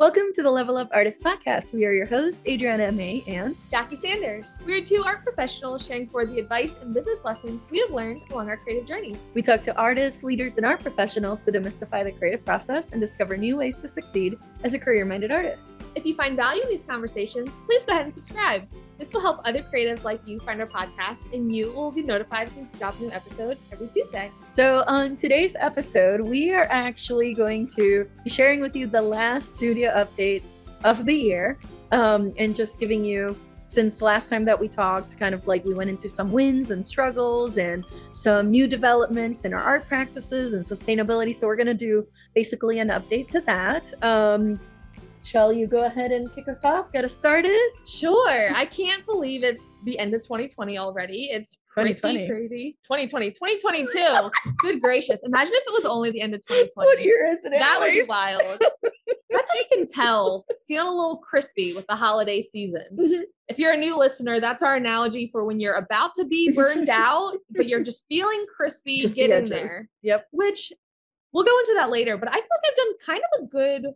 Welcome to the Level Up Artist Podcast. We are your hosts, Adriana May and Jackie Sanders. We are two art professionals sharing for the advice and business lessons we have learned along our creative journeys. We talk to artists, leaders, and art professionals to demystify the creative process and discover new ways to succeed as a career minded artist. If you find value in these conversations, please go ahead and subscribe. This will help other creatives like you find our podcast, and you will be notified when we drop a new episode every Tuesday. So, on today's episode, we are actually going to be sharing with you the last studio update of the year um, and just giving you since last time that we talked, kind of like we went into some wins and struggles and some new developments in our art practices and sustainability. So, we're going to do basically an update to that. Um, Shall you go ahead and kick us off? Get us started? Sure. I can't believe it's the end of 2020 already. It's pretty 2020. crazy. 2020, 2022. Good gracious. Imagine if it was only the end of 2020. What year is it? That would be wild. That's how you can tell. Feeling a little crispy with the holiday season. Mhm. If you're a new listener, that's our analogy for when you're about to be burned out, but you're just feeling crispy, Just the getting edges. there. Yep. Which we'll go into that later, but I feel like I've done kind of a good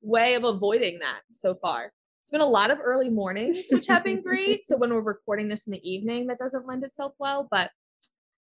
way of avoiding that so far. It's been a lot of early mornings, which have been great. So when we're recording this in the evening, that doesn't lend itself well, but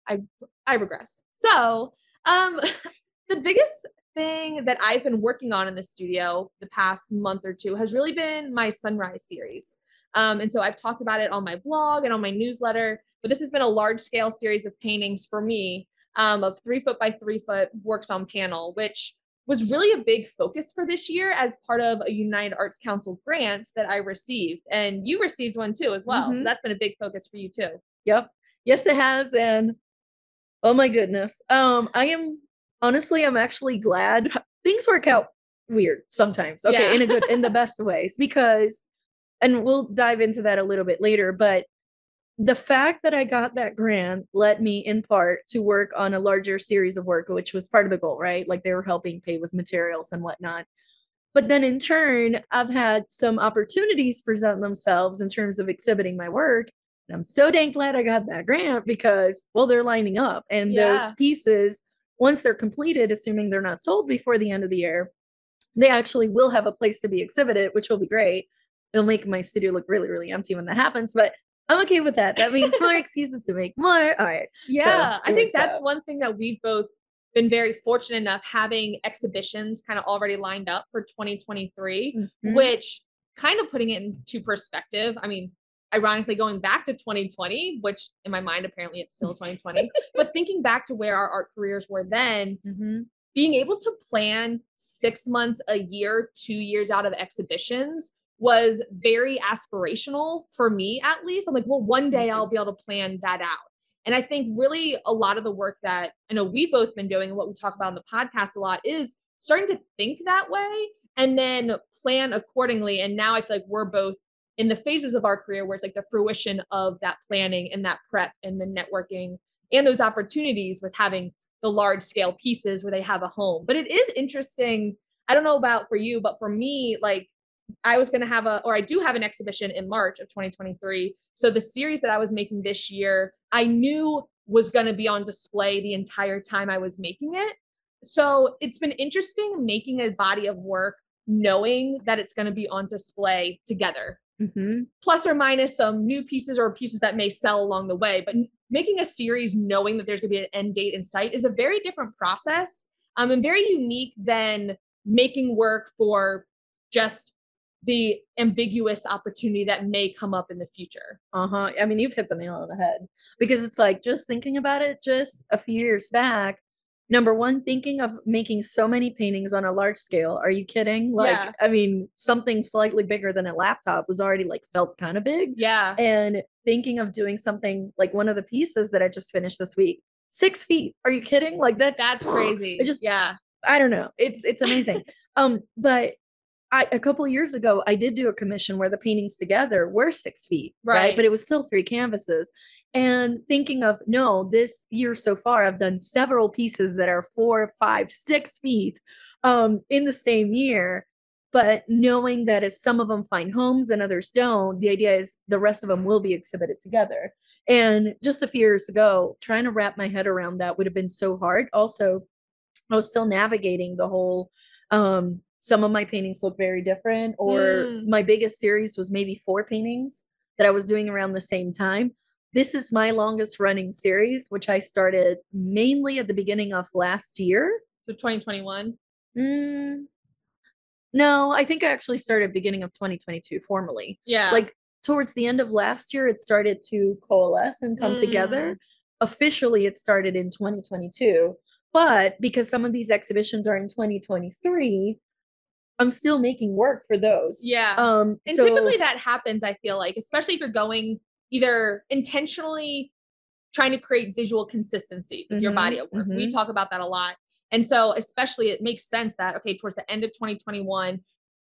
I I regress. So, um the biggest thing that I've been working on in the studio the past month or two has really been my sunrise series. Um, and so I've talked about it on my blog and on my newsletter, but this has been a large scale series of paintings for me um, of three foot by three foot works on panel, which was really a big focus for this year as part of a United Arts Council grant that I received. And you received one too, as well. Mhm. So that's been a big focus for you too. Yep. Yes, it has. And oh my goodness. Um, I am honestly, I'm actually glad things work out weird sometimes. Okay, Yeah. in a good in the best ways. Because and we'll dive into that a little bit later, but the fact that I got that grant led me in part to work on a larger series of work, which was part of the goal, right? Like they were helping pay with materials and whatnot. But then in turn, I've had some opportunities present themselves in terms of exhibiting my work. And I'm so dang glad I got that grant because, well, they're lining up. And Yeah. those pieces, once they're completed, assuming they're not sold before the end of the year, they actually will have a place to be exhibited, which will be great. It'll make my studio look really, really empty when that happens. But I'm okay with that. That means more excuses to make more. All right. Yeah, I think that's out. one thing that we've both been very fortunate enough having exhibitions kind of already lined up for 2023, Mhm. which kind of putting it into perspective. I mean, ironically, going back to 2020, which in my mind, apparently it's still 2020, but thinking back to where our art careers were then, Mhm. being able to plan six months, a year, two years out of exhibitions was very aspirational for me, at least. I'm like, well, one day. I'll be able to plan that out. And I think really a lot of the work that I know we've both been doing and what we talk about in the podcast a lot is starting to think that way and then plan accordingly. And now I feel like we're both in the phases of our career where it's like the fruition of that planning and that prep and the networking and those opportunities with having the large scale pieces where they have a home. But it is interesting. I don't know about for you, but for me, like I was going to have a, or I do have an exhibition in March of 2023. So the series that I was making this year, I knew was going to be on display the entire time I was making it. So it's been interesting making a body of work knowing that it's going to be on display together Mhm. plus or minus some new pieces or pieces that may sell along the way. But making a series knowing that there's going to be an end date in sight is a very different process um, and very unique than making work for just the ambiguous opportunity that may come up in the future. Uh-huh. I mean, you've hit the nail on the head because it's like just thinking about it just a few years back. Number one, thinking of making so many paintings on a large scale. Are you kidding? Like, Yeah. I mean, something slightly bigger than a laptop was already like felt kind of big. Yeah. And thinking of doing something like one of the pieces that I just finished this week, six feet. Are you kidding? Like that's That's crazy. It just yeah. I don't know. It's it's amazing. um, but I a couple years ago I did do a commission where the paintings together were six feet, right? Right. But it was still three canvases. And thinking of no, this year so far I've done several pieces that are four, five, six feet um in the same year. But knowing that as some of them find homes and others don't, the idea is the rest of them will be exhibited together. And just a few years ago, trying to wrap my head around that would have been so hard. Also, I was still navigating the whole um some of my paintings look very different, or Mm. my biggest series was maybe four paintings that I was doing around the same time. This is my longest running series, which I started mainly at the beginning of last year. So 2021. Mm, no, I think I actually started beginning of 2022 formally. Yeah. Like towards the end of last year, it started to coalesce and come Mm. together. Officially, it started in 2022. But because some of these exhibitions are in 2023, I'm still making work for those. yeah. Um, And so typically that happens, I feel like, especially if you're going either intentionally trying to create visual consistency with your body of work. We mhm. talk about that a lot. And so, especially, it makes sense that, okay, towards the end of 2021,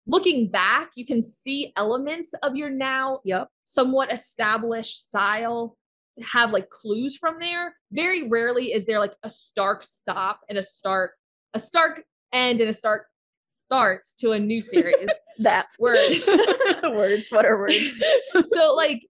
looking back, you can see elements of your now Yep. somewhat established style have like clues from there. Very rarely is there like a stark stop and a stark, a stark end and a stark start to a new series. That's Words. words. What are words? so like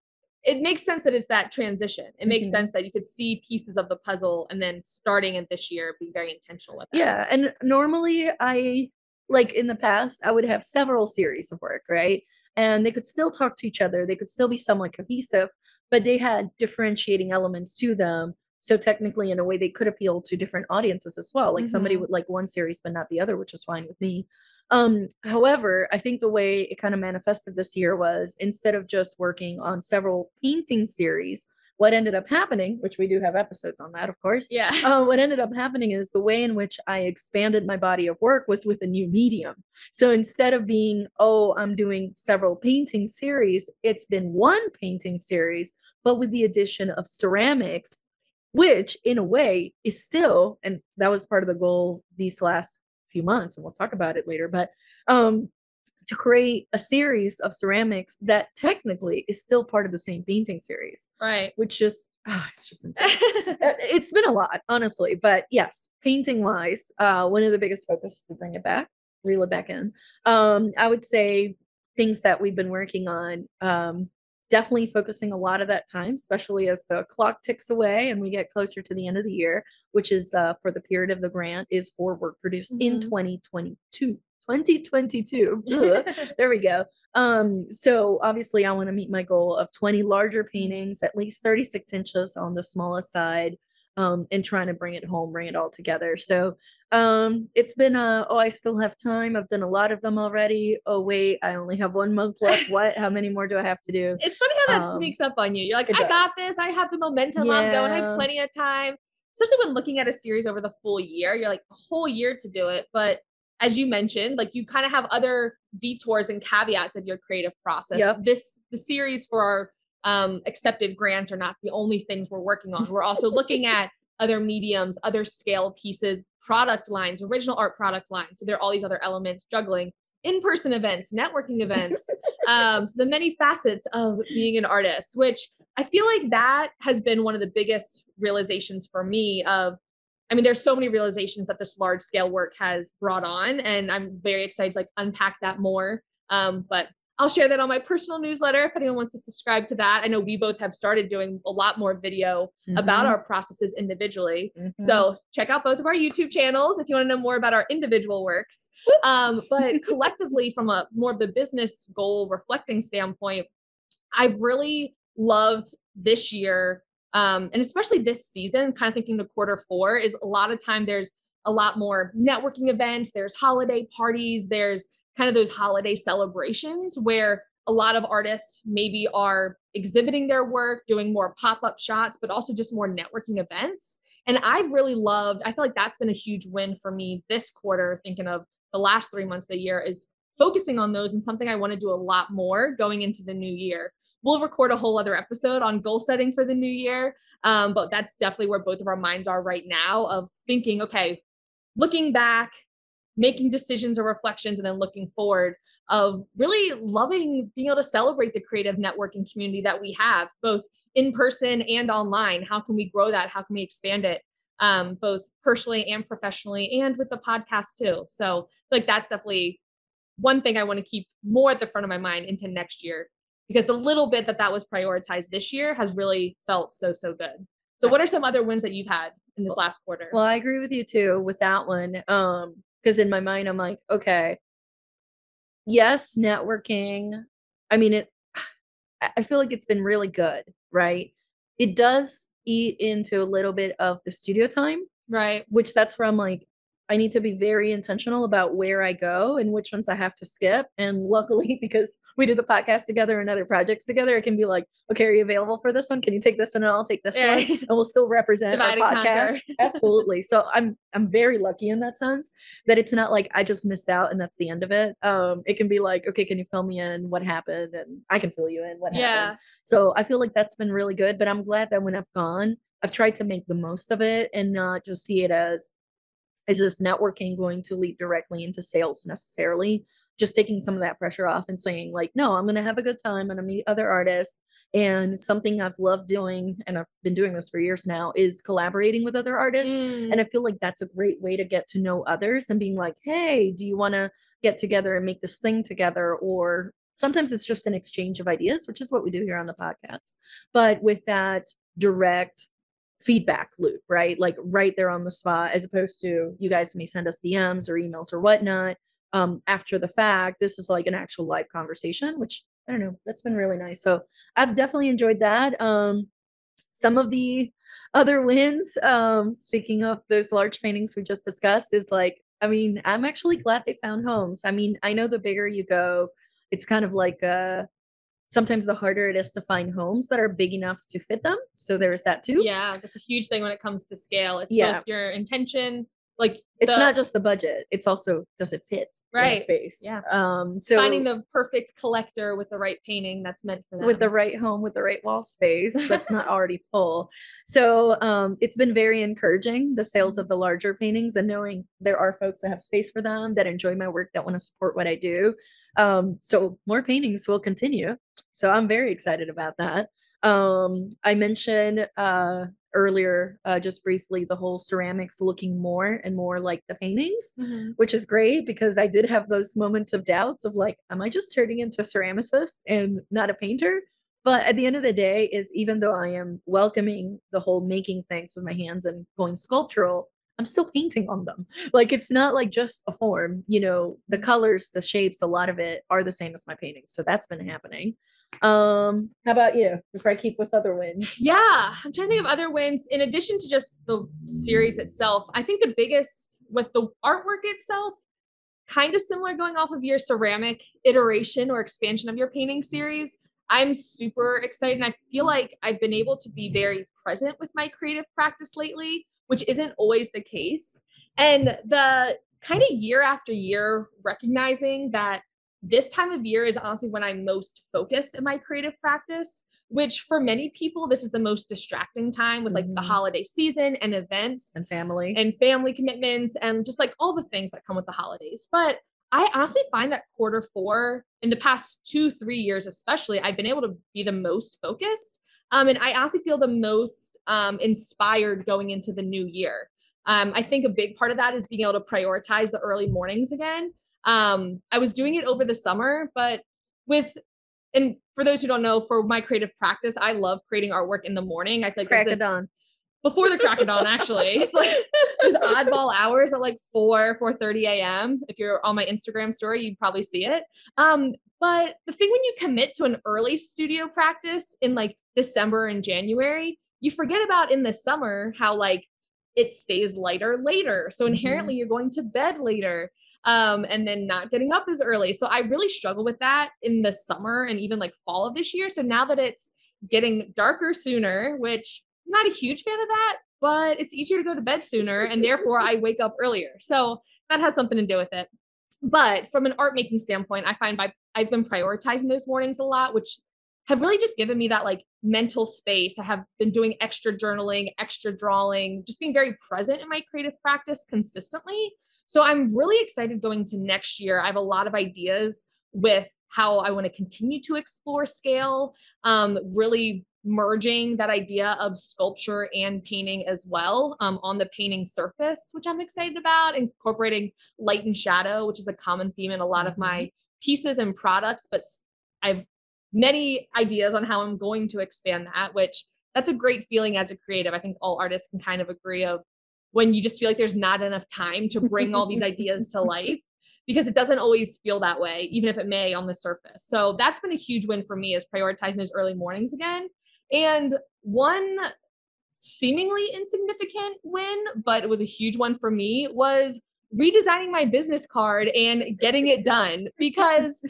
it makes sense that it's that transition. It makes Mhm. sense that you could see pieces of the puzzle and then starting it this year, be very intentional with that. Yeah, and normally I like in the past I would have several series of work, right? And they could still talk to each other. They could still be somewhat cohesive, but they had differentiating elements to them. So technically in a way they could appeal to different audiences as well. Like somebody Mhm. would like one series but not the other, which is fine with me. Um however, I think the way it kind of manifested this year was instead of just working on several painting series, what ended up happening, which we do have episodes on that, of course, Yeah. uh, what ended up happening is the way in which I expanded my body of work was with a new medium. So instead of being, oh, I'm doing several painting series, it's been one painting series, but with the addition of ceramics, which in a way is still, and that was part of the goal these last few months, and we'll talk about it later, but um to create a series of ceramics that technically is still part of the same painting series, right. which just ah, it's just insane uh, it's been a lot honestly but yes painting wise uh one of the biggest focuses to bring it back reel it back in um i would say things that we've been working on um definitely focusing a lot of that time especially as the clock ticks away and we get closer to the end of the year which is uh for the period of the grant is for work produced in Mhm. 2022 2022 there we go. Um, so obviously I want to meet my goal of 20 larger paintings, at least 36 inches on the smallest side, um, and trying to bring it home, bring it all together. So um it's been uh oh, I still have time. I've done a lot of them already. Oh wait, I only have one month left. What? How many more do I have to do? It's funny how that Um, sneaks up on you. You're like, I got this. I have the momentum. I'm going. I have plenty of time. Especially when looking at a series over the full year, you're like a whole year to do it. But as you mentioned, like you kind of have other detours and caveats of your creative process. Yep. This the series for our um, accepted grants are not the only things we're working on. We're also looking at other mediums, other scale pieces, product lines, original art product lines. So there are all these other elements juggling in-person events, networking events, um, so the many facets of being an artist, which I feel like that has been one of the biggest realizations for me of I mean, there's so many realizations that this large scale work has brought on, and I'm very excited to like unpack that more. Um, but I'll share that on my personal newsletter if anyone wants to subscribe to that. I know we both have started doing a lot more video about Mhm, our processes individually. mhm. So check out both of our YouTube channels if you want to know more about our individual works. Um, but collectively, from a more of the business goal reflecting standpoint, I've really loved this year, um, and especially this season, kind of thinking the quarter four, is a lot of time there's a lot more networking events, there's holiday parties, there's kind of those holiday celebrations where a lot of artists maybe are exhibiting their work, doing more pop up shots, but also just more networking events. And I've really loved, I feel like that's been a huge win for me this quarter, thinking of the last three months of the year, is focusing on those and something I want to do a lot more going into the new year. We'll record a whole other episode on goal setting for the new year. Um, but that's definitely where both of our minds are right now of thinking, okay, looking back, making decisions or reflections, and then looking forward of really loving being able to celebrate the creative networking community that we have, both in person and online. How can we grow that? How can we expand it? Um, both personally and professionally, and with the podcast too. So, like, that's definitely one thing I want to keep more at the front of my mind into next year because the little bit that that was prioritized this year has really felt so, so good. So, what are some other wins that you've had in this last quarter? Well, I agree with you too with that one. Um, because in my mind, I'm like, okay, yes, networking. I mean, it, I feel like it's been really good, right? It does eat into a little bit of the studio time. Right. Which that's where I'm like, I need to be very intentional about where I go and which ones I have to skip. And luckily, because we do the podcast together and other projects together, it can be like, okay, are you available for this one? Can you take this one and I'll take this yeah. one? And we'll still represent Divide our podcast. Absolutely. So I'm I'm very lucky in that sense that it's not like I just missed out and that's the end of it. Um, it can be like, okay, can you fill me in what happened? And I can fill you in what yeah. happened. So I feel like that's been really good. But I'm glad that when I've gone, I've tried to make the most of it and not just see it as is this networking going to lead directly into sales necessarily? Just taking some of that pressure off and saying, like, no, I'm going to have a good time. And I'm going to meet other artists. And something I've loved doing, and I've been doing this for years now, is collaborating with other artists. Mm. And I feel like that's a great way to get to know others and being like, hey, do you want to get together and make this thing together? Or sometimes it's just an exchange of ideas, which is what we do here on the podcast. But with that direct feedback loop, right? Like right there on the spot, as opposed to you guys may send us DMs or emails or whatnot um, after the fact. This is like an actual live conversation, which I don't know, that's been really nice. So I've definitely enjoyed that. Um, some of the other wins, um, speaking of those large paintings we just discussed, is like, I mean, I'm actually glad they found homes. I mean, I know the bigger you go, it's kind of like uh sometimes the harder it is to find homes that are big enough to fit them. So there's that too. Yeah, that's a huge thing when it comes to scale. It's yeah. both your intention, like it's the, not just the budget; it's also does it fit right space. Yeah. Um. So finding the perfect collector with the right painting that's meant for them, with the right home, with the right wall space that's not already full. So um, it's been very encouraging the sales of the larger paintings and knowing there are folks that have space for them that enjoy my work that want to support what I do. Um, so more paintings will continue. So I'm very excited about that. Um, I mentioned uh, earlier, uh, just briefly, the whole ceramics looking more and more like the paintings, mm-hmm. which is great because I did have those moments of doubts of like, am I just turning into a ceramicist and not a painter? But at the end of the day, is even though I am welcoming the whole making things with my hands and going sculptural, I'm still painting on them. Like it's not like just a form, you know, the colors, the shapes, a lot of it are the same as my paintings. So that's been happening. Um, how about you? Before I keep with other wins. Yeah, I'm trying to think of other wins in addition to just the series itself. I think the biggest with the artwork itself, kind of similar going off of your ceramic iteration or expansion of your painting series. I'm super excited and I feel like I've been able to be very present with my creative practice lately which isn't always the case. And the kind of year after year recognizing that this time of year is honestly when I'm most focused in my creative practice, which for many people, this is the most distracting time with like mm-hmm. the holiday season and events and family and family commitments and just like all the things that come with the holidays. But I honestly find that quarter four in the past two, three years, especially, I've been able to be the most focused um, and I honestly feel the most um, inspired going into the new year. Um, I think a big part of that is being able to prioritize the early mornings again. Um, I was doing it over the summer, but with and for those who don't know, for my creative practice, I love creating artwork in the morning. I feel like crack of dawn. Before the crack of dawn, actually. It's like there's oddball hours at like 4, 4 30 a.m. If you're on my Instagram story, you'd probably see it. Um, but the thing when you commit to an early studio practice in like December and January, you forget about in the summer how like it stays lighter later. So mm-hmm. inherently mm-hmm. you're going to bed later um, and then not getting up as early. So I really struggle with that in the summer and even like fall of this year. So now that it's getting darker sooner, which not a huge fan of that, but it's easier to go to bed sooner and therefore I wake up earlier. So that has something to do with it. But from an art making standpoint, I find by I've been prioritizing those mornings a lot, which have really just given me that like mental space. I have been doing extra journaling, extra drawing, just being very present in my creative practice consistently. So I'm really excited going to next year. I have a lot of ideas with how I want to continue to explore scale, um, really merging that idea of sculpture and painting as well um, on the painting surface, which I'm excited about, incorporating light and shadow, which is a common theme in a lot of my mm-hmm. pieces and products. But I've many ideas on how I'm going to expand that, which that's a great feeling as a creative. I think all artists can kind of agree of when you just feel like there's not enough time to bring all these ideas to life because it doesn't always feel that way, even if it may on the surface. So that's been a huge win for me is prioritizing those early mornings again. And one seemingly insignificant win, but it was a huge one for me was redesigning my business card and getting it done because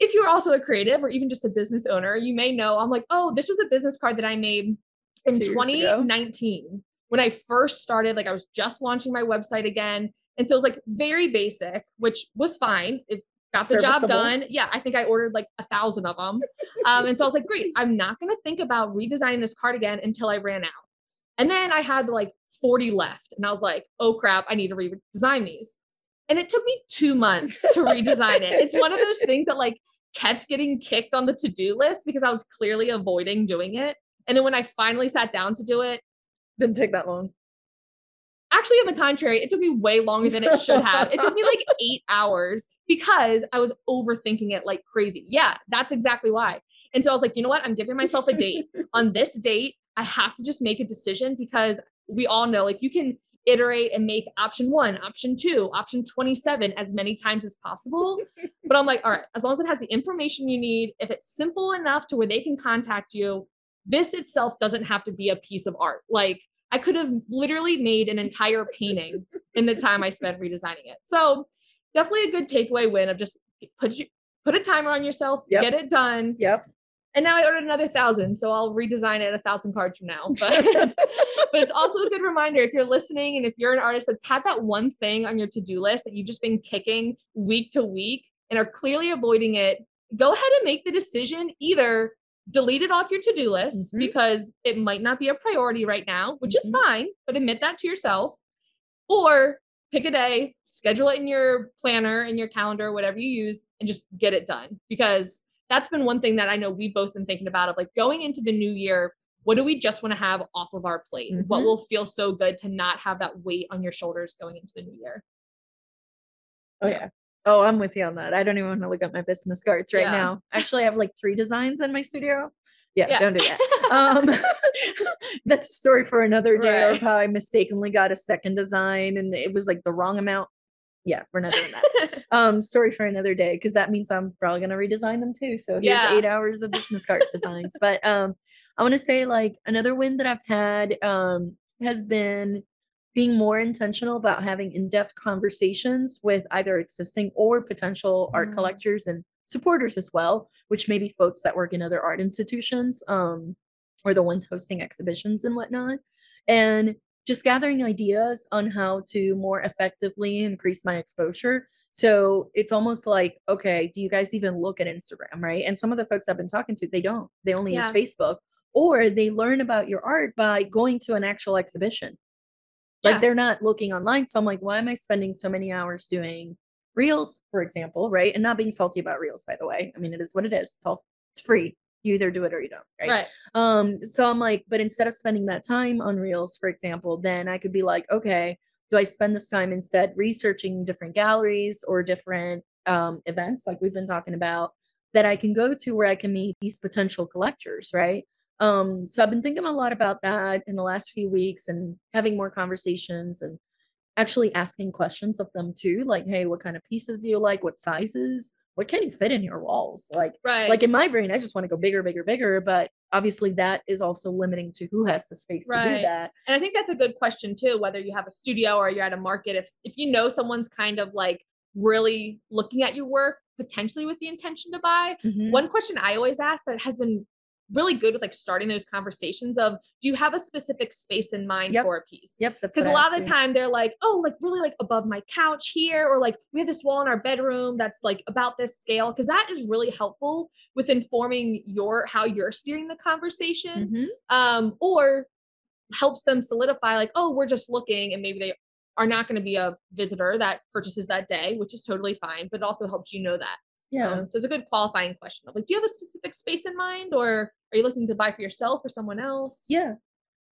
if you're also a creative or even just a business owner, you may know I'm like, oh, this was a business card that I made in 2019 when I first started. Like I was just launching my website again. And so it was like very basic, which was fine. It got the job done. Yeah, I think I ordered like a thousand of them. Um, and so I was like, great, I'm not going to think about redesigning this card again until I ran out. And then I had like 40 left. And I was like, oh crap, I need to redesign these. And it took me two months to redesign it. It's one of those things that like kept getting kicked on the to do list because I was clearly avoiding doing it. And then when I finally sat down to do it, didn't take that long. Actually, on the contrary, it took me way longer than it should have. it took me like eight hours because I was overthinking it like crazy. Yeah, that's exactly why. And so I was like, you know what? I'm giving myself a date. on this date, I have to just make a decision because we all know like you can iterate and make option one, option two, option 27 as many times as possible. but I'm like, all right, as long as it has the information you need, if it's simple enough to where they can contact you, this itself doesn't have to be a piece of art. Like I could have literally made an entire painting in the time I spent redesigning it. So definitely a good takeaway win of just put you put a timer on yourself, yep. get it done. Yep. And now I ordered another thousand, so I'll redesign it a thousand cards from now. But but it's also a good reminder if you're listening and if you're an artist that's had that one thing on your to-do list that you've just been kicking week to week and are clearly avoiding it, go ahead and make the decision either delete it off your to-do list mm-hmm. because it might not be a priority right now, which mm-hmm. is fine, but admit that to yourself. Or pick a day, schedule it in your planner, in your calendar, whatever you use, and just get it done. Because that's been one thing that I know we've both been thinking about of like going into the new year, what do we just want to have off of our plate? Mm-hmm. What will feel so good to not have that weight on your shoulders going into the new year? Oh yeah. Oh, I'm with you on that. I don't even want to look at my business cards right yeah. now. Actually, I have like three designs in my studio. Yeah, yeah. don't do that. um, that's a story for another day right. of how I mistakenly got a second design and it was like the wrong amount. Yeah, we're not doing that. um, story for another day because that means I'm probably gonna redesign them too. So here's yeah. eight hours of business card designs. But um, I want to say like another win that I've had um has been being more intentional about having in-depth conversations with either existing or potential mm. art collectors and supporters as well which may be folks that work in other art institutions um, or the ones hosting exhibitions and whatnot. And just gathering ideas on how to more effectively increase my exposure. So it's almost like okay do you guys even look at instagram right? And some of the folks i've been talking to they don't. They only yeah. use facebook. Or they learn about your art by going to an actual exhibition like they're not looking online. So I'm like, why am I spending so many hours doing reels, for example, right? And not being salty about reels, by the way. I mean, it is what it is. It's all it's free. You either do it or you don't, right? Right. Um, so I'm like, but instead of spending that time on reels, for example, then I could be like, okay, do I spend this time instead researching different galleries or different um events like we've been talking about that I can go to where I can meet these potential collectors, right? Um, so I've been thinking a lot about that in the last few weeks and having more conversations and actually asking questions of them too. Like, hey, what kind of pieces do you like? What sizes? What can you fit in your walls? Like, right. like in my brain, I just want to go bigger, bigger, bigger. But obviously that is also limiting to who has the space right. to do that. And I think that's a good question too, whether you have a studio or you're at a market. If if you know someone's kind of like really looking at your work potentially with the intention to buy. Mm-hmm. One question I always ask that has been really good with like starting those conversations of do you have a specific space in mind yep. for a piece yep because a lot of the time they're like oh like really like above my couch here or like we have this wall in our bedroom that's like about this scale because that is really helpful with informing your how you're steering the conversation mm-hmm. um or helps them solidify like oh we're just looking and maybe they are not going to be a visitor that purchases that day which is totally fine but it also helps you know that yeah. Um, so it's a good qualifying question of like, do you have a specific space in mind or are you looking to buy for yourself or someone else? Yeah.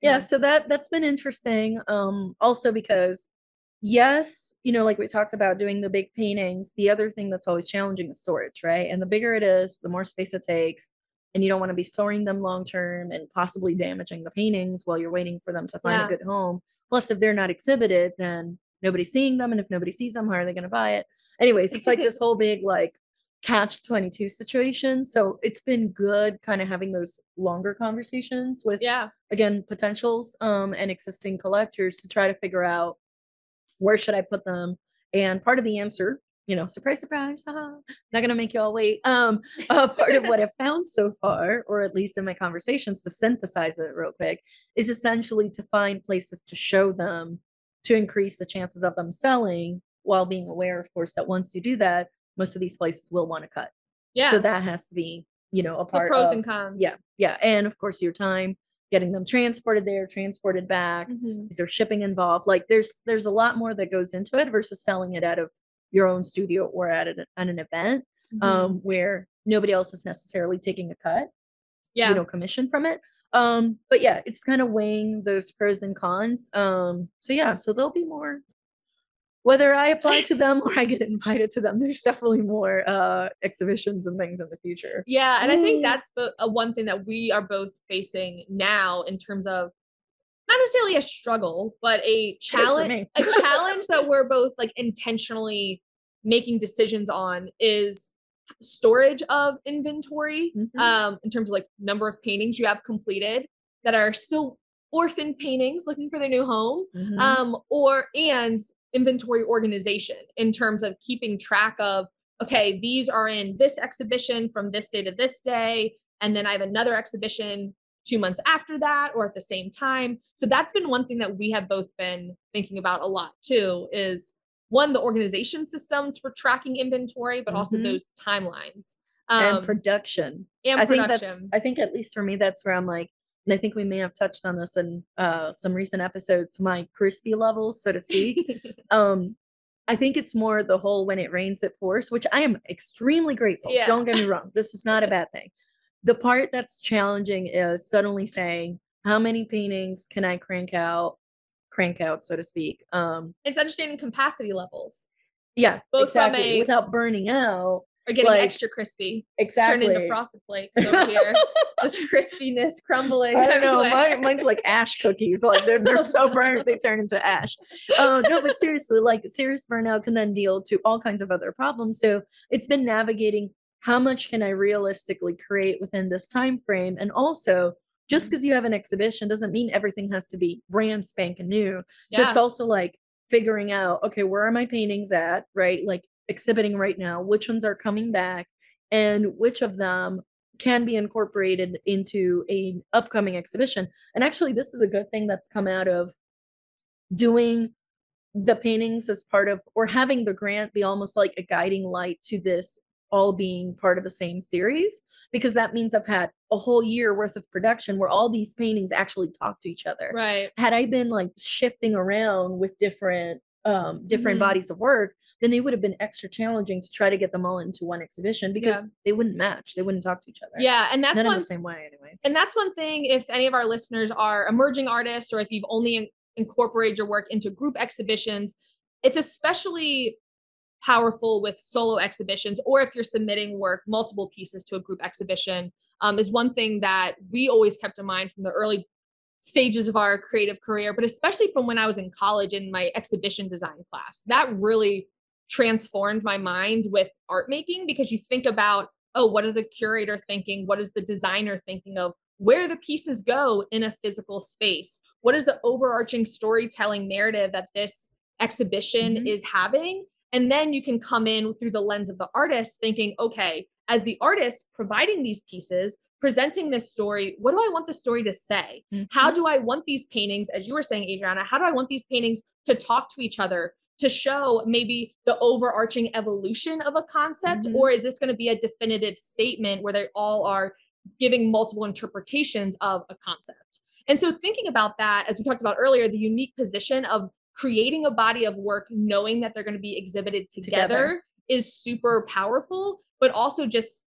Yeah. yeah. So that that's been interesting. Um, also because yes, you know, like we talked about doing the big paintings, the other thing that's always challenging is storage, right? And the bigger it is, the more space it takes. And you don't want to be storing them long term and possibly damaging the paintings while you're waiting for them to find yeah. a good home. Plus, if they're not exhibited, then nobody's seeing them, and if nobody sees them, how are they going to buy it? Anyways, it's like this whole big like catch 22 situation. So it's been good kind of having those longer conversations with Yeah. again potentials um and existing collectors to try to figure out where should I put them. And part of the answer, you know, surprise, surprise, haha, not gonna make you all wait. Um, uh, part of what I've found so far, or at least in my conversations, to synthesize it real quick, is essentially to find places to show them to increase the chances of them selling, while being aware, of course, that once you do that, most of these places will want to cut. Yeah. So that has to be, you know, a It's the part pros of and cons. yeah, yeah, and of course your time getting them transported there, transported back. Mhm. Is there shipping involved? Like there's there's a lot more that goes into it versus selling it out of your own studio or at an, at an event Mhm. um where nobody else is necessarily taking a cut, yeah. you know, commission from it. Um but yeah, it's kind of weighing those pros and cons. Um so yeah, so there'll be more whether I apply to them or I get invited to them, there's definitely more uh exhibitions and things in the future. Yeah, and I think that's bo- a one thing that we are both facing now in terms of not necessarily a struggle, but a challenge a challenge that we're both like intentionally making decisions on is storage of inventory Mhm. um in terms of like number of paintings you have completed that are still orphan paintings looking for their new home Mhm. um or and inventory organization in terms of keeping track of okay these are in this exhibition from this day to this day and then i have another exhibition two months after that or at the same time so that's been one thing that we have both been thinking about a lot too is one the organization systems for tracking inventory but also Mhm. those timelines um, and production. and I think that's production. I think at least for me that's where I'm like and I think we may have touched on this in uh some recent episodes my crispy levels so to speak. um I think it's more the whole when it rains it pours, which I am extremely grateful. Yeah. Don't get me wrong. This is not a bad thing. The part that's challenging is suddenly saying how many paintings can I crank out crank out so to speak. Um it's understanding capacity levels yeah, Both exactly a- without burning out. Or getting Like, extra crispy Exactly. turn into frosted flakes over here just crispiness crumbling I don't know. Mine, mine's like ash cookies. Like they're they're so burnt they turn into ash. Uh, no, but seriously, like serious burnout can then deal to all kinds of other problems. So it's been navigating how much can I realistically create within this time frame, and also just because you have an exhibition doesn't mean everything has to be brand spanking new. So it's also like figuring out okay, where are my paintings at? Right, like exhibiting right now. Which ones are coming back, and which of them can be incorporated into a upcoming exhibition. And actually, this is a good thing that's come out of doing the paintings as part of or having the grant be almost like a guiding light to this all being part of the same series because that means I've had a whole year worth of production where all these paintings actually talk to each other. right Had I been like shifting around with different um different Mhm. bodies of work, then it would have been extra challenging to try to get them all into one exhibition because Yeah. they wouldn't match. They wouldn't talk to each other. yeah and that's None one the same way, anyways. and that's one thing if any of our listeners are emerging artists or if you've only in- incorporated your work into group exhibitions it's especially powerful with solo exhibitions or if you're submitting work multiple pieces to a group exhibition um, is one thing that we always kept in mind from the early stages of our creative career but especially from when i was in college in my exhibition design class. That really transformed my mind with art making because you think about oh what are the curator thinking? What is the designer thinking of? Where the pieces go in a physical space? What is the overarching storytelling narrative that this exhibition Mhm. is having? And then you can come in through the lens of the artist thinking okay as the artist providing these pieces presenting this story what do i want the story to say how Mhm. do I want these paintings, as you were saying, Adriana, how do I want these paintings to talk to each other, to show maybe the overarching evolution of a concept? Mhm. Or is this going to be a definitive statement where they all are giving multiple interpretations of a concept? And so, thinking about that, as we talked about earlier, the unique position of creating a body of work, knowing that they're going to be exhibited together, Together. is super powerful, but also just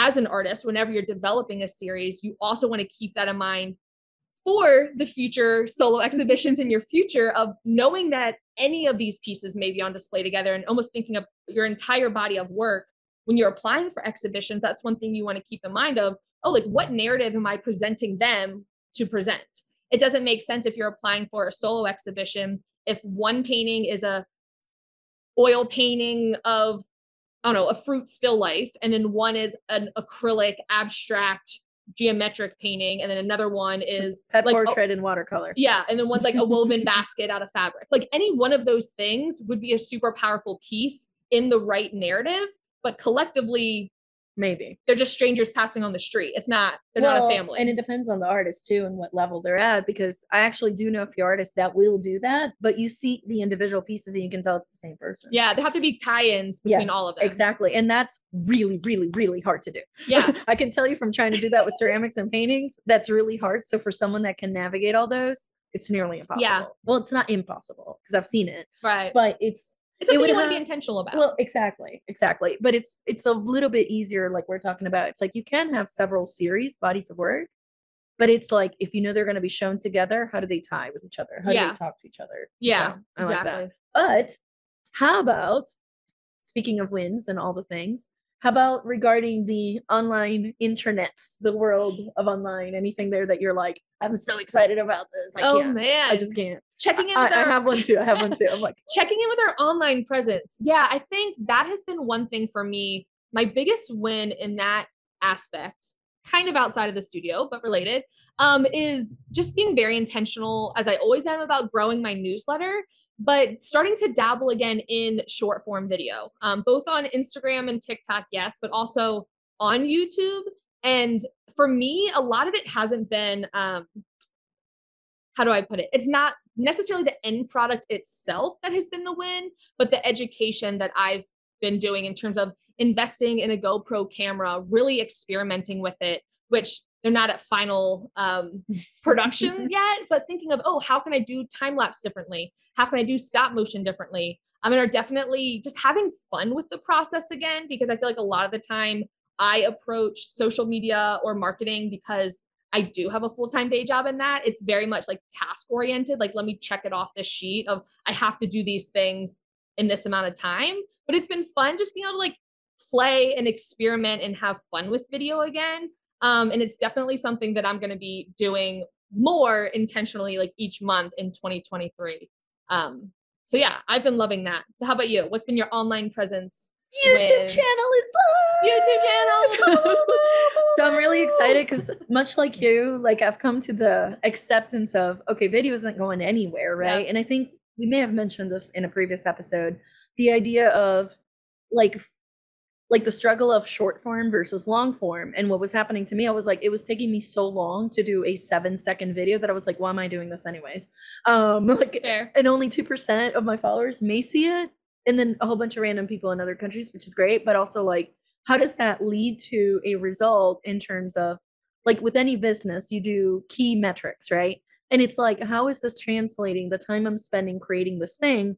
as an artist, whenever you're developing a series, you also want to keep that in mind for the future solo exhibitions in your future of knowing that any of these pieces may be on display together and almost thinking of your entire body of work. When you're applying for exhibitions that's one thing you want to keep in mind of oh like what narrative am i presenting them to present? It doesn't make sense if you're applying for a solo exhibition if one painting is a oil painting of I don't know, a fruit still life, and then one is an acrylic abstract geometric painting, and then another one is Pet like a- portrait in watercolor. yeah, and then one's like a woven basket out of fabric. Like any one of those things would be a super powerful piece in the right narrative, but collectively Maybe. they're just strangers passing on the street. It's not they're not a family. And it depends on the artist too and what level they're at because I actually do know a few artists that will do that, but you see the individual pieces and you can tell it's the same person. yeah, there have to be tie-ins Yeah, between all of them. Exactly. And that's really, really, really hard to do. Yeah. I can tell you from trying to do that with ceramics and paintings, that's really hard. So for someone that can navigate all those, it's nearly impossible. Yeah. Well, it's not impossible because I've seen it, Right. but it's It's it something would you want to be intentional about. well, exactly, exactly. But it's it's a little bit easier, like we're talking about. It's like you can have several series, bodies of work, but it's like if you know they're going to be shown together, how do they tie with each other? How do Yeah. they talk to each other? yeah, So, I like that. exactly. But how about speaking of wins and all the things? How about regarding the online internets, the world of online? Anything there that you're like, I'm so excited about this. I oh can't. man. I just can't. Checking in I, with I our have one too. I have one too. I'm like, checking in with our online presence. Yeah, I think that has been one thing for me. My biggest win in that aspect, kind of outside of the studio, but related, um, is just being very intentional, as I always am, about growing my newsletter, but starting to dabble again in short form video, um, both on Instagram and TikTok, yes, but also on YouTube. And for me, a lot of it hasn't been um, how do I put it? It's not necessarily the end product itself that has been the win, but the education that I've been doing in terms of investing in a GoPro camera, really experimenting with it, which they're not at final um, production yet, but thinking of, oh, how can I do time lapse differently? How can I do stop motion differently? I mean, are definitely just having fun with the process again, because I feel like a lot of the time I approach social media or marketing because I do have a full time day job in that. It's very much like task oriented. Like, let me check it off this sheet of I have to do these things in this amount of time. But it's been fun just being able to like play and experiment and have fun with video again. Um, and it's definitely something that I'm going to be doing more intentionally, like each month in 2023. Um, so yeah, I've been loving that. So how about you? What's been your online presence? YouTube With- channel is live. YouTube channel. so I'm really excited because much like you, like I've come to the acceptance of okay, video isn't going anywhere, right? Yeah. And I think we may have mentioned this in a previous episode. The idea of like like the struggle of short form versus long form. And what was happening to me, I was like, it was taking me so long to do a seven second video that I was like, why am I doing this anyways? Um, like Fair. and only 2% of my followers may see it and then a whole bunch of random people in other countries which is great but also like how does that lead to a result in terms of like with any business you do key metrics right? And it's like how is this translating the time i'm spending creating this thing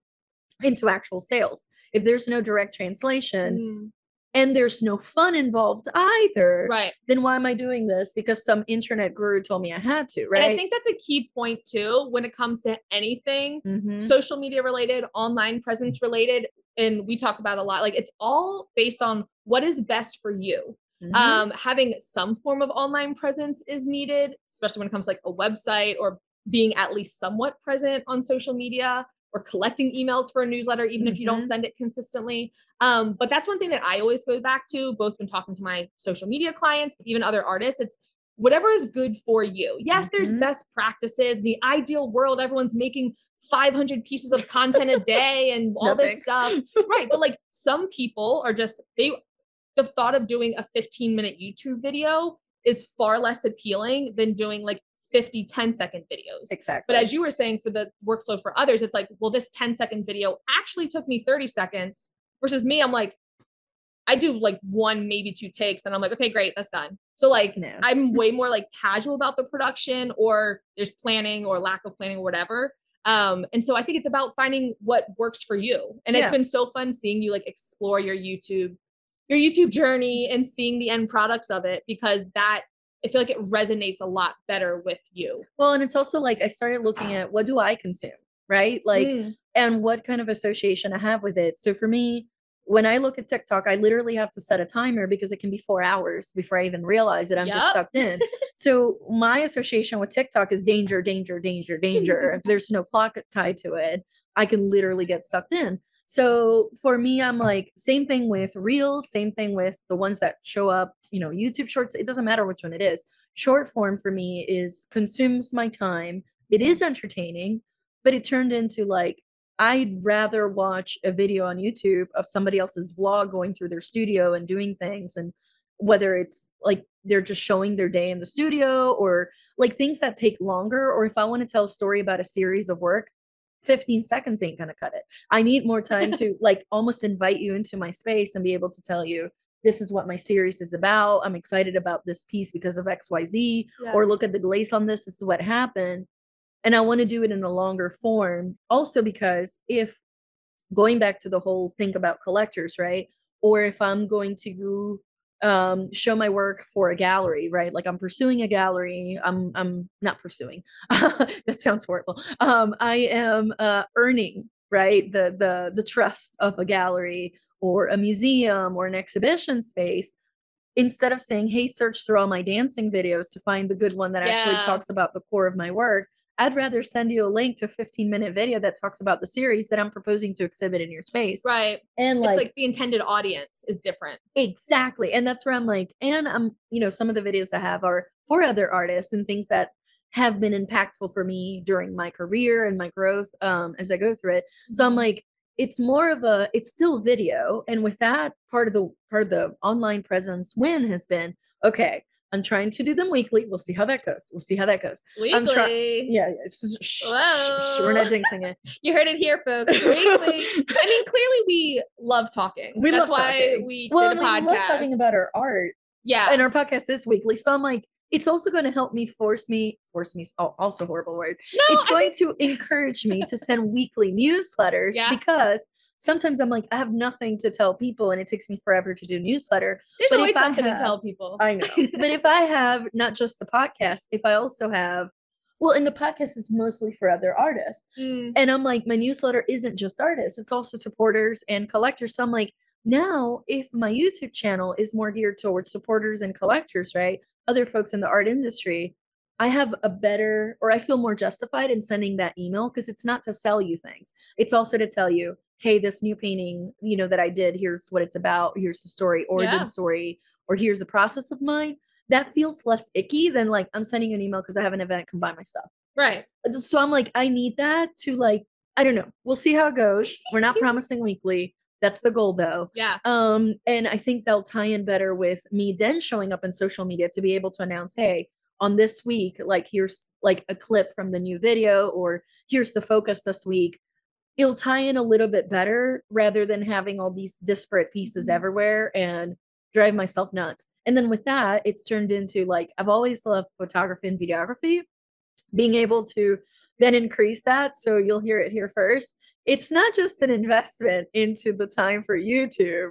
into actual sales? If there's no direct translation Mm, and there's no fun involved either right. then why am i doing this because some internet guru told me i had to right And I think that's a key point too when it comes to anything Mhm. social media related, online presence related. And we talk about a lot. Like it's all based on what is best for you. Mhm. Um, having some form of online presence is needed, especially when it comes to like a website or being at least somewhat present on social media or collecting emails for a newsletter, even if you don't Mhm. send it consistently. Um, but that's one thing that I always go back to, both when talking to my social media clients, but even other artists. It's whatever is good for you. Yes, there's Mhm. best practices. In the ideal world, everyone's making 500 pieces of content a day and all No this thanks. stuff. Right. But like some people are just, they, the thought of doing a 15 minute YouTube video is far less appealing than doing like 50 10 second videos. exactly But as you were saying for the workflow for others, it's like, well, this 10 second video actually took me 30 seconds versus me, I'm like, I do like one, maybe two takes, and I'm like, okay, great, that's done. So like No. I'm way more like casual about the production or there's planning or lack of planning or whatever. Um, and so I think it's about finding what works for you. And it's been so fun seeing you like explore your YouTube, your YouTube journey and seeing the end products of it because that I feel like it resonates a lot better with you. Well, and it's also like I started looking at what do I consume, right? Like, Mm, and what kind of association I have with it. So for me, when I look at TikTok, I literally have to set a timer because it can be four hours before I even realize that I'm just sucked in. so my association with TikTok is danger, danger, danger, danger. if there's no clock tied to it. I can literally get sucked in. So for me, I'm like, same thing with Reels, same thing with the ones that show up, you know, YouTube shorts. It doesn't matter which one it is. Short form for me is consumes my time. It is entertaining, but it turned into like, I'd rather watch a video on YouTube of somebody else's vlog going through their studio and doing things and whether it's like they're just showing their day in the studio or like things that take longer or if i want to tell a story about a series of work 15 seconds ain't gonna cut it i need more time to like almost invite you into my space and be able to tell you this is what my series is about i'm excited about this piece because of xyz Yeah. or look at the glaze on this this is what happened and i want to do it in a longer form also because if going back to the whole think about collectors right or if i'm going to um show my work for a gallery right like i'm pursuing a gallery i'm i'm not pursuing that sounds horrible um i am uh earning right the the the trust of a gallery or a museum or an exhibition space instead of saying hey search through all my dancing videos to find the good one that actually talks about the core of my work i'd rather send you a link to a 15 minute video that talks about the series that i'm proposing to exhibit in your space Right. and It's like like the intended audience is different. Exactly. And that's where I'm like, and I'm, you know, some of the videos I have are for other artists and things that have been impactful for me during my career and my growth um as I go through it. So I'm like, it's more of a it's still video. And with that, part of the part of the online presence win has been, okay, I'm trying to do them weekly. We'll see how that goes. We'll see how that goes. weekly. I'm try- Yeah, yeah. Shh, we're not Whoa. jinxing it. You heard it here, folks. Weekly. I mean, clearly we love talking. We That's love why talking. we well, did a podcast. we love talking about our art yeah. and our podcast is weekly. So I'm like, it's also going to help me force me, force me, oh, also horrible word. no, it's going think- to encourage me to send weekly newsletters Yeah. because sometimes I'm like, I have nothing to tell people and it takes me forever to do newsletter. there's but always if I something have- to tell people. I know. but if I have not just the podcast, if I also have, well, and the podcast is mostly for other artists. Mm, And I'm like, my newsletter isn't just artists, it's also supporters and collectors. So I'm like, now if my YouTube channel is more geared towards supporters and collectors, right? Other folks in the art industry, I have a better or I feel more justified in sending that email because it's not to sell you things. It's also to tell you, hey, this new painting, you know, that I did, here's what it's about, here's the story, origin Yeah. story, or here's a process of mine. That feels less icky than like I'm sending you an email because I have an event, come buy my stuff right. so I'm like, I need that to like, I don't know. We'll see how it goes. We're not promising weekly. That's the goal though. Yeah. Um, and I think they'll tie in better with me then showing up in social media to be able to announce, hey, on this week, like here's like a clip from the new video, or here's the focus this week. It'll tie in a little bit better rather than having all these disparate pieces Mhm. everywhere and drive myself nuts. And then with that, it's turned into like I've always loved photography and videography being able to then increase that so you'll hear it here first it's not just an investment into the time for youtube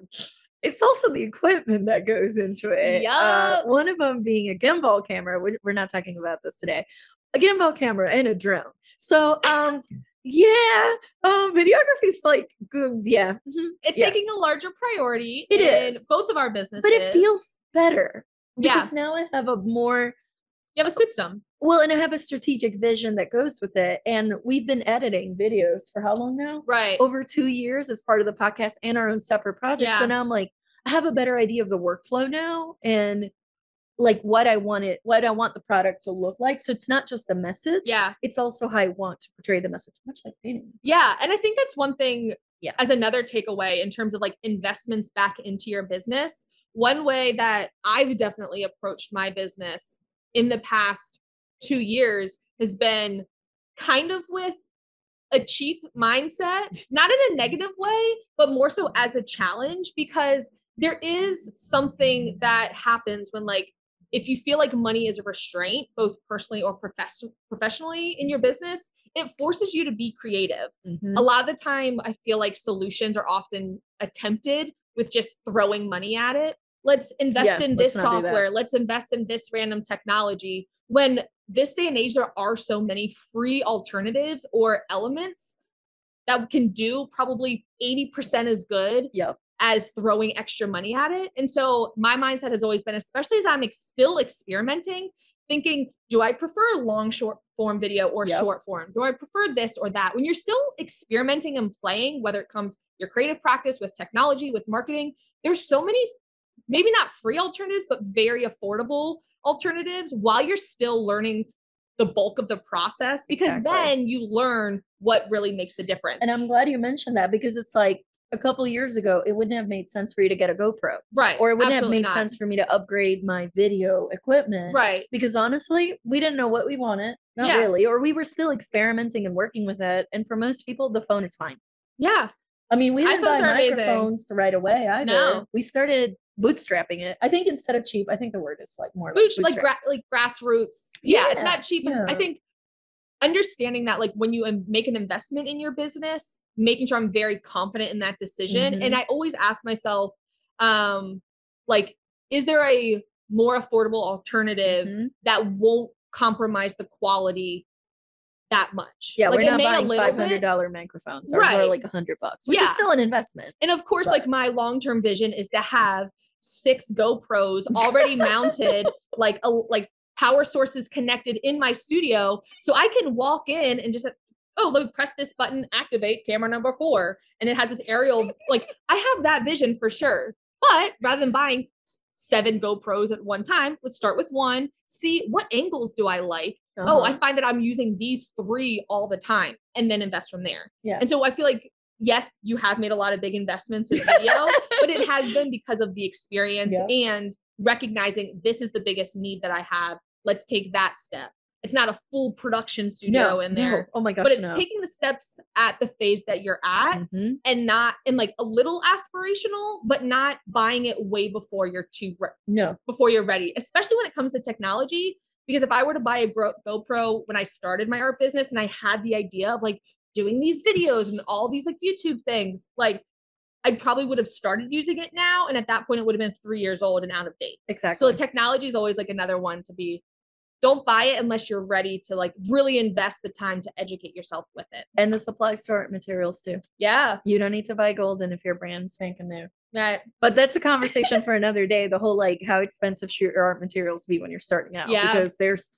it's also the equipment that goes into it uh, one of them being a gimbal camera we- we're not talking about this today a gimbal camera and a drone so um yeah um videography is like good yeah mhm, It's yeah. taking a larger priority It in is. both of our businesses. but it feels better Yeah. now i have a more you have a system. Well, and I have a strategic vision that goes with it. And we've been editing videos for how long now? Right. Over two years as part of the podcast and our own separate projects. So now I'm like, I have a better idea of the workflow now and like what I want it, what I want the product to look like. So it's not just the message. Yeah. It's also how I want to portray the message. Much like painting. Yeah. And I think that's one thing Yeah. as another takeaway in terms of like investments back into your business. One way that I've definitely approached my business in the past two years has been kind of with a cheap mindset, not in a negative way, but more so as a challenge because there is something that happens when like if you feel like money is a restraint both personally or profess- professionally in your business it forces you to be creative Mhm. a lot of the time i feel like solutions are often attempted with just throwing money at it let's invest Yeah, in let's this that. software let's invest in this random technology when this day and age there are so many free alternatives or elements that can do probably 80% as good Yep. as throwing extra money at it. And so my mindset has always been, especially as I'm ex- still experimenting, thinking, do I prefer long short form video or Yep. short form? Do I prefer this or that? When you're still experimenting and playing, whether it comes your creative practice with technology, with marketing, there's so many, maybe not free alternatives, but very affordable alternatives while you're still learning the bulk of the process because Exactly. then you learn what really makes the difference. And I'm glad you mentioned that because it's like a couple years ago, it wouldn't have made sense for you to get a GoPro, right. or it wouldn't absolutely have made not. sense for me to upgrade my video equipment. Right. Because honestly, we didn't know what we wanted. Not Yeah. really. Or we were still experimenting and working with it. And for most people, the phone is fine. Yeah. I mean, we didn't buy are amazing. microphones right away either. No. We started bootstrapping it. I think instead of cheap, I think the word is like more like, Boot, like gra- like grassroots. Yeah, it's not cheap. It's, I think understanding that like when you make an investment in your business, making sure I'm very confident in that decision. Mm-hmm. And I always ask myself, um, like, is there a more affordable alternative Mhm. that won't compromise the quality that much? Yeah, like we're not buying five hundred dollar microphones. Ours are like a hundred bucks, which is still an investment. And of course, But- like my long term vision is to have six GoPros already mounted, like a, like power sources connected in my studio, so I can walk in and just oh let me press this button, activate camera number four, and it has this aerial. like I have that vision for sure. But rather than buying seven GoPros at one time, let's start with one. See what angles do I like. Oh, I Uh-huh. find that I'm using these three all the time, and then invest from there. Yeah. And so I feel like yes, you have made a lot of big investments with video, but it has been because of the experience and recognizing this is the biggest need that I have. Let's take that step. It's not a full production studio no, in no. there, Oh my gosh, but it's no. taking the steps at the phase that you're at Mhm. and not and like a little aspirational, but not buying it way before you're too re- No, before you're ready, especially when it comes to technology. Because if I were to buy a GoPro when I started my art business and I had the idea of like doing these videos and all these like YouTube things, like I probably would have started using it now. And at that point, it would have been three years old and out of date. exactly. So the technology is always like another one to be. Don't buy it unless you're ready to like really invest the time to educate yourself with it. and the supplies to art materials too. Yeah, You don't need to buy golden if you're brand spanking new. That But that's a conversation for another day. The whole like how expensive should your art materials be when you're starting out? Yeah. Because there's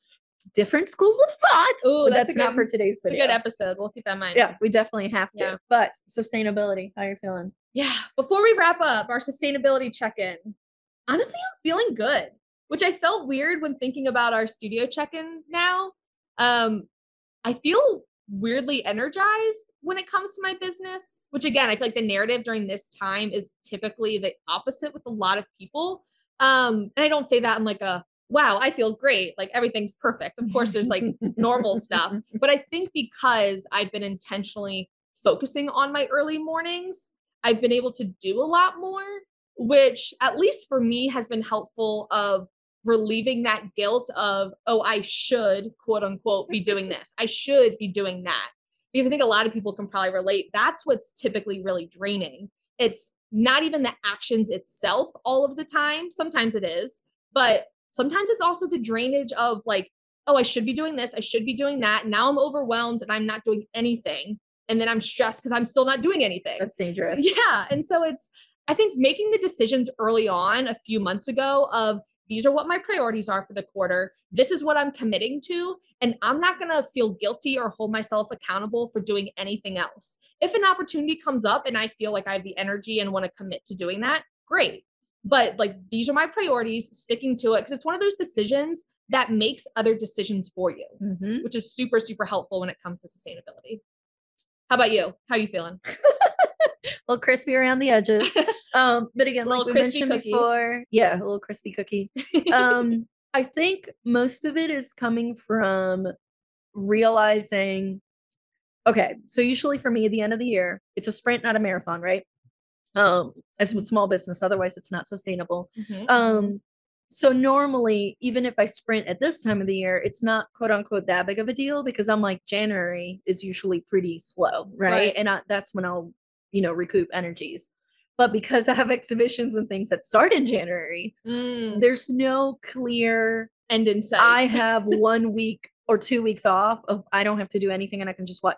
different schools of thought. Ooh, but that's that's, a not good- for today's it's a video. good episode. We'll keep that in mind. Yeah, we definitely have to. Yeah. But sustainability, how you feeling? Yeah. Before we wrap up our sustainability check in, honestly, I'm feeling good, which I felt weird when thinking about our studio check in now. Um, I feel weirdly energized when it comes to my business, which again, I feel like the narrative during this time is typically the opposite with a lot of people. Um, and I don't say that in like a wow, I feel great, like everything's perfect. Of course, there's like normal stuff. But I think because I've been intentionally focusing on my early mornings, I've been able to do a lot more, which at least for me has been helpful of relieving that guilt of, oh, I should quote unquote be doing this. I should be doing that. Because I think a lot of people can probably relate. That's what's typically really draining. It's not even the actions itself all of the time. Sometimes it is, but sometimes it's also the drainage of like, oh, I should be doing this. I should be doing that. Now I'm overwhelmed and I'm not doing anything. And then I'm stressed because I'm still not doing anything. That's So- dangerous. yeah. And so it's, I think making the decisions early on a few months ago of these are what my priorities are for the quarter. This is what I'm committing to. And I'm not going to feel guilty or hold myself accountable for doing anything else. If an opportunity comes up and I feel like I have the energy and want to commit to doing that, great. But like these are my priorities, sticking to it because it's one of those decisions that makes other decisions for you, Mhm. which is super, super helpful when it comes to sustainability. How about you? How you feeling? A little crispy around the edges. Um, but again, like we mentioned cookie. before, yeah, a little crispy cookie. um i think most of it is coming from realizing okay so usually for me at the end of the year it's a sprint not a marathon right um as with small business otherwise it's not sustainable Mhm. um so normally even if i sprint at this time of the year it's not quote unquote that big of a deal because i'm like january is usually pretty slow right, Right. and I, that's when i'll you know recoup energies but because i have exhibitions and things that start in january Mm, there's no clear end in sight. I have one week or two weeks off of I don't have to do anything and I can just watch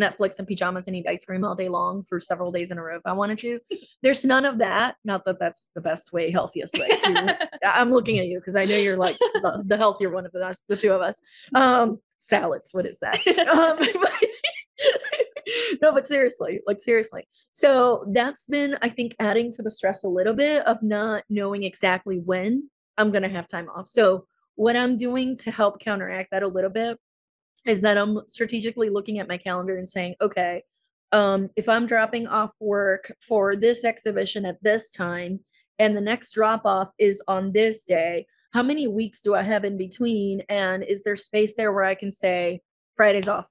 Netflix and pajamas and eat ice cream all day long for several days in a row if I wanted to. There's none of that. Not that that's the best way, healthiest way. To, I'm looking at you because I know you're like the, the healthier one of us, the two of us. Um, salads. What is that? Um, no, but seriously, like seriously. So that's been, I think, adding to the stress a little bit of not knowing exactly when I'm going to have time off. So, what I'm doing to help counteract that a little bit is that I'm strategically looking at my calendar and saying, okay, um, if I'm dropping off work for this exhibition at this time and the next drop off is on this day, how many weeks do I have in between? And is there space there where I can say Friday's off?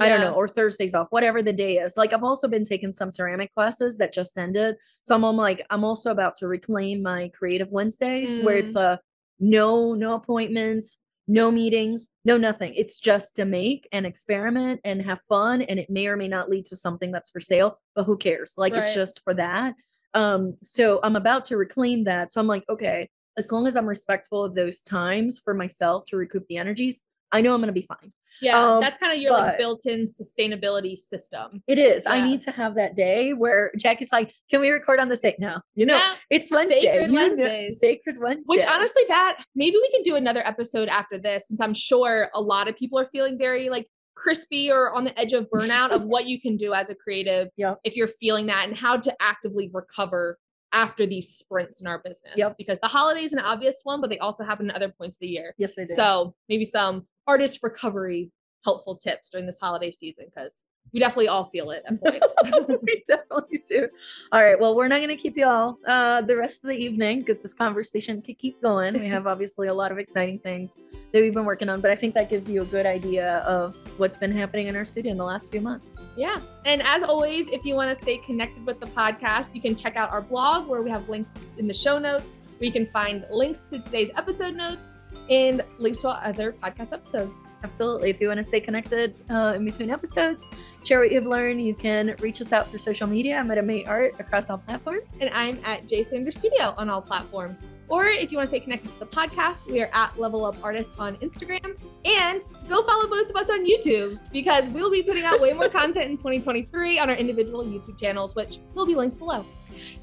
I don't know, or Thursdays off, whatever the day is. Like I've also been taking some ceramic classes that just ended. So I'm, I'm like, I'm also about to reclaim my creative Wednesdays where it's a no, no appointments, no meetings, no nothing. It's just to make and experiment and have fun. And it may or may not lead to something that's for sale, but who cares? Like it's just for that. Um, so I'm about to reclaim that. So I'm like, okay, as long as I'm respectful of those times for myself to recoup the energies, I know I'm gonna be fine. Yeah, Um, that's kind of your like built-in sustainability system. It is. I need to have that day where Jackie's like, "Can we record on the date now?" You know, Yeah, it's Wednesday. Sacred know, Sacred Wednesday. Which honestly, that maybe we can do another episode after this, since I'm sure a lot of people are feeling very like crispy or on the edge of burnout of what you can do as a creative Yep. if you're feeling that and how to actively recover after these sprints in our business. Yep. Because the holiday is an obvious one, but they also happen at other points of the year. yes, I do. So maybe some artist recovery helpful tips during this holiday season because we definitely all feel it at points. we definitely do. All right. Well, we're not going to keep you all uh, the rest of the evening because this conversation can keep going. We have obviously a lot of exciting things that we've been working on, but I think that gives you a good idea of what's been happening in our studio in the last few months. Yeah. And as always, if you want to stay connected with the podcast, you can check out our blog where we have links in the show notes where you can find links to today's episode notes and links to our other podcast episodes. Absolutely. If you want to stay connected uh, in between episodes, share what you've learned, you can reach us out through social media. I'm at May Art across all platforms. And I'm at J Sanders Studio on all platforms. Or if you want to stay connected to the podcast, we are at Level Up Artists on Instagram. And go follow both of us on YouTube because we'll be putting out way more content in 2023 on our individual YouTube channels, which will be linked below.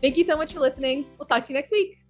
Thank you so much for listening. We'll talk to you next week.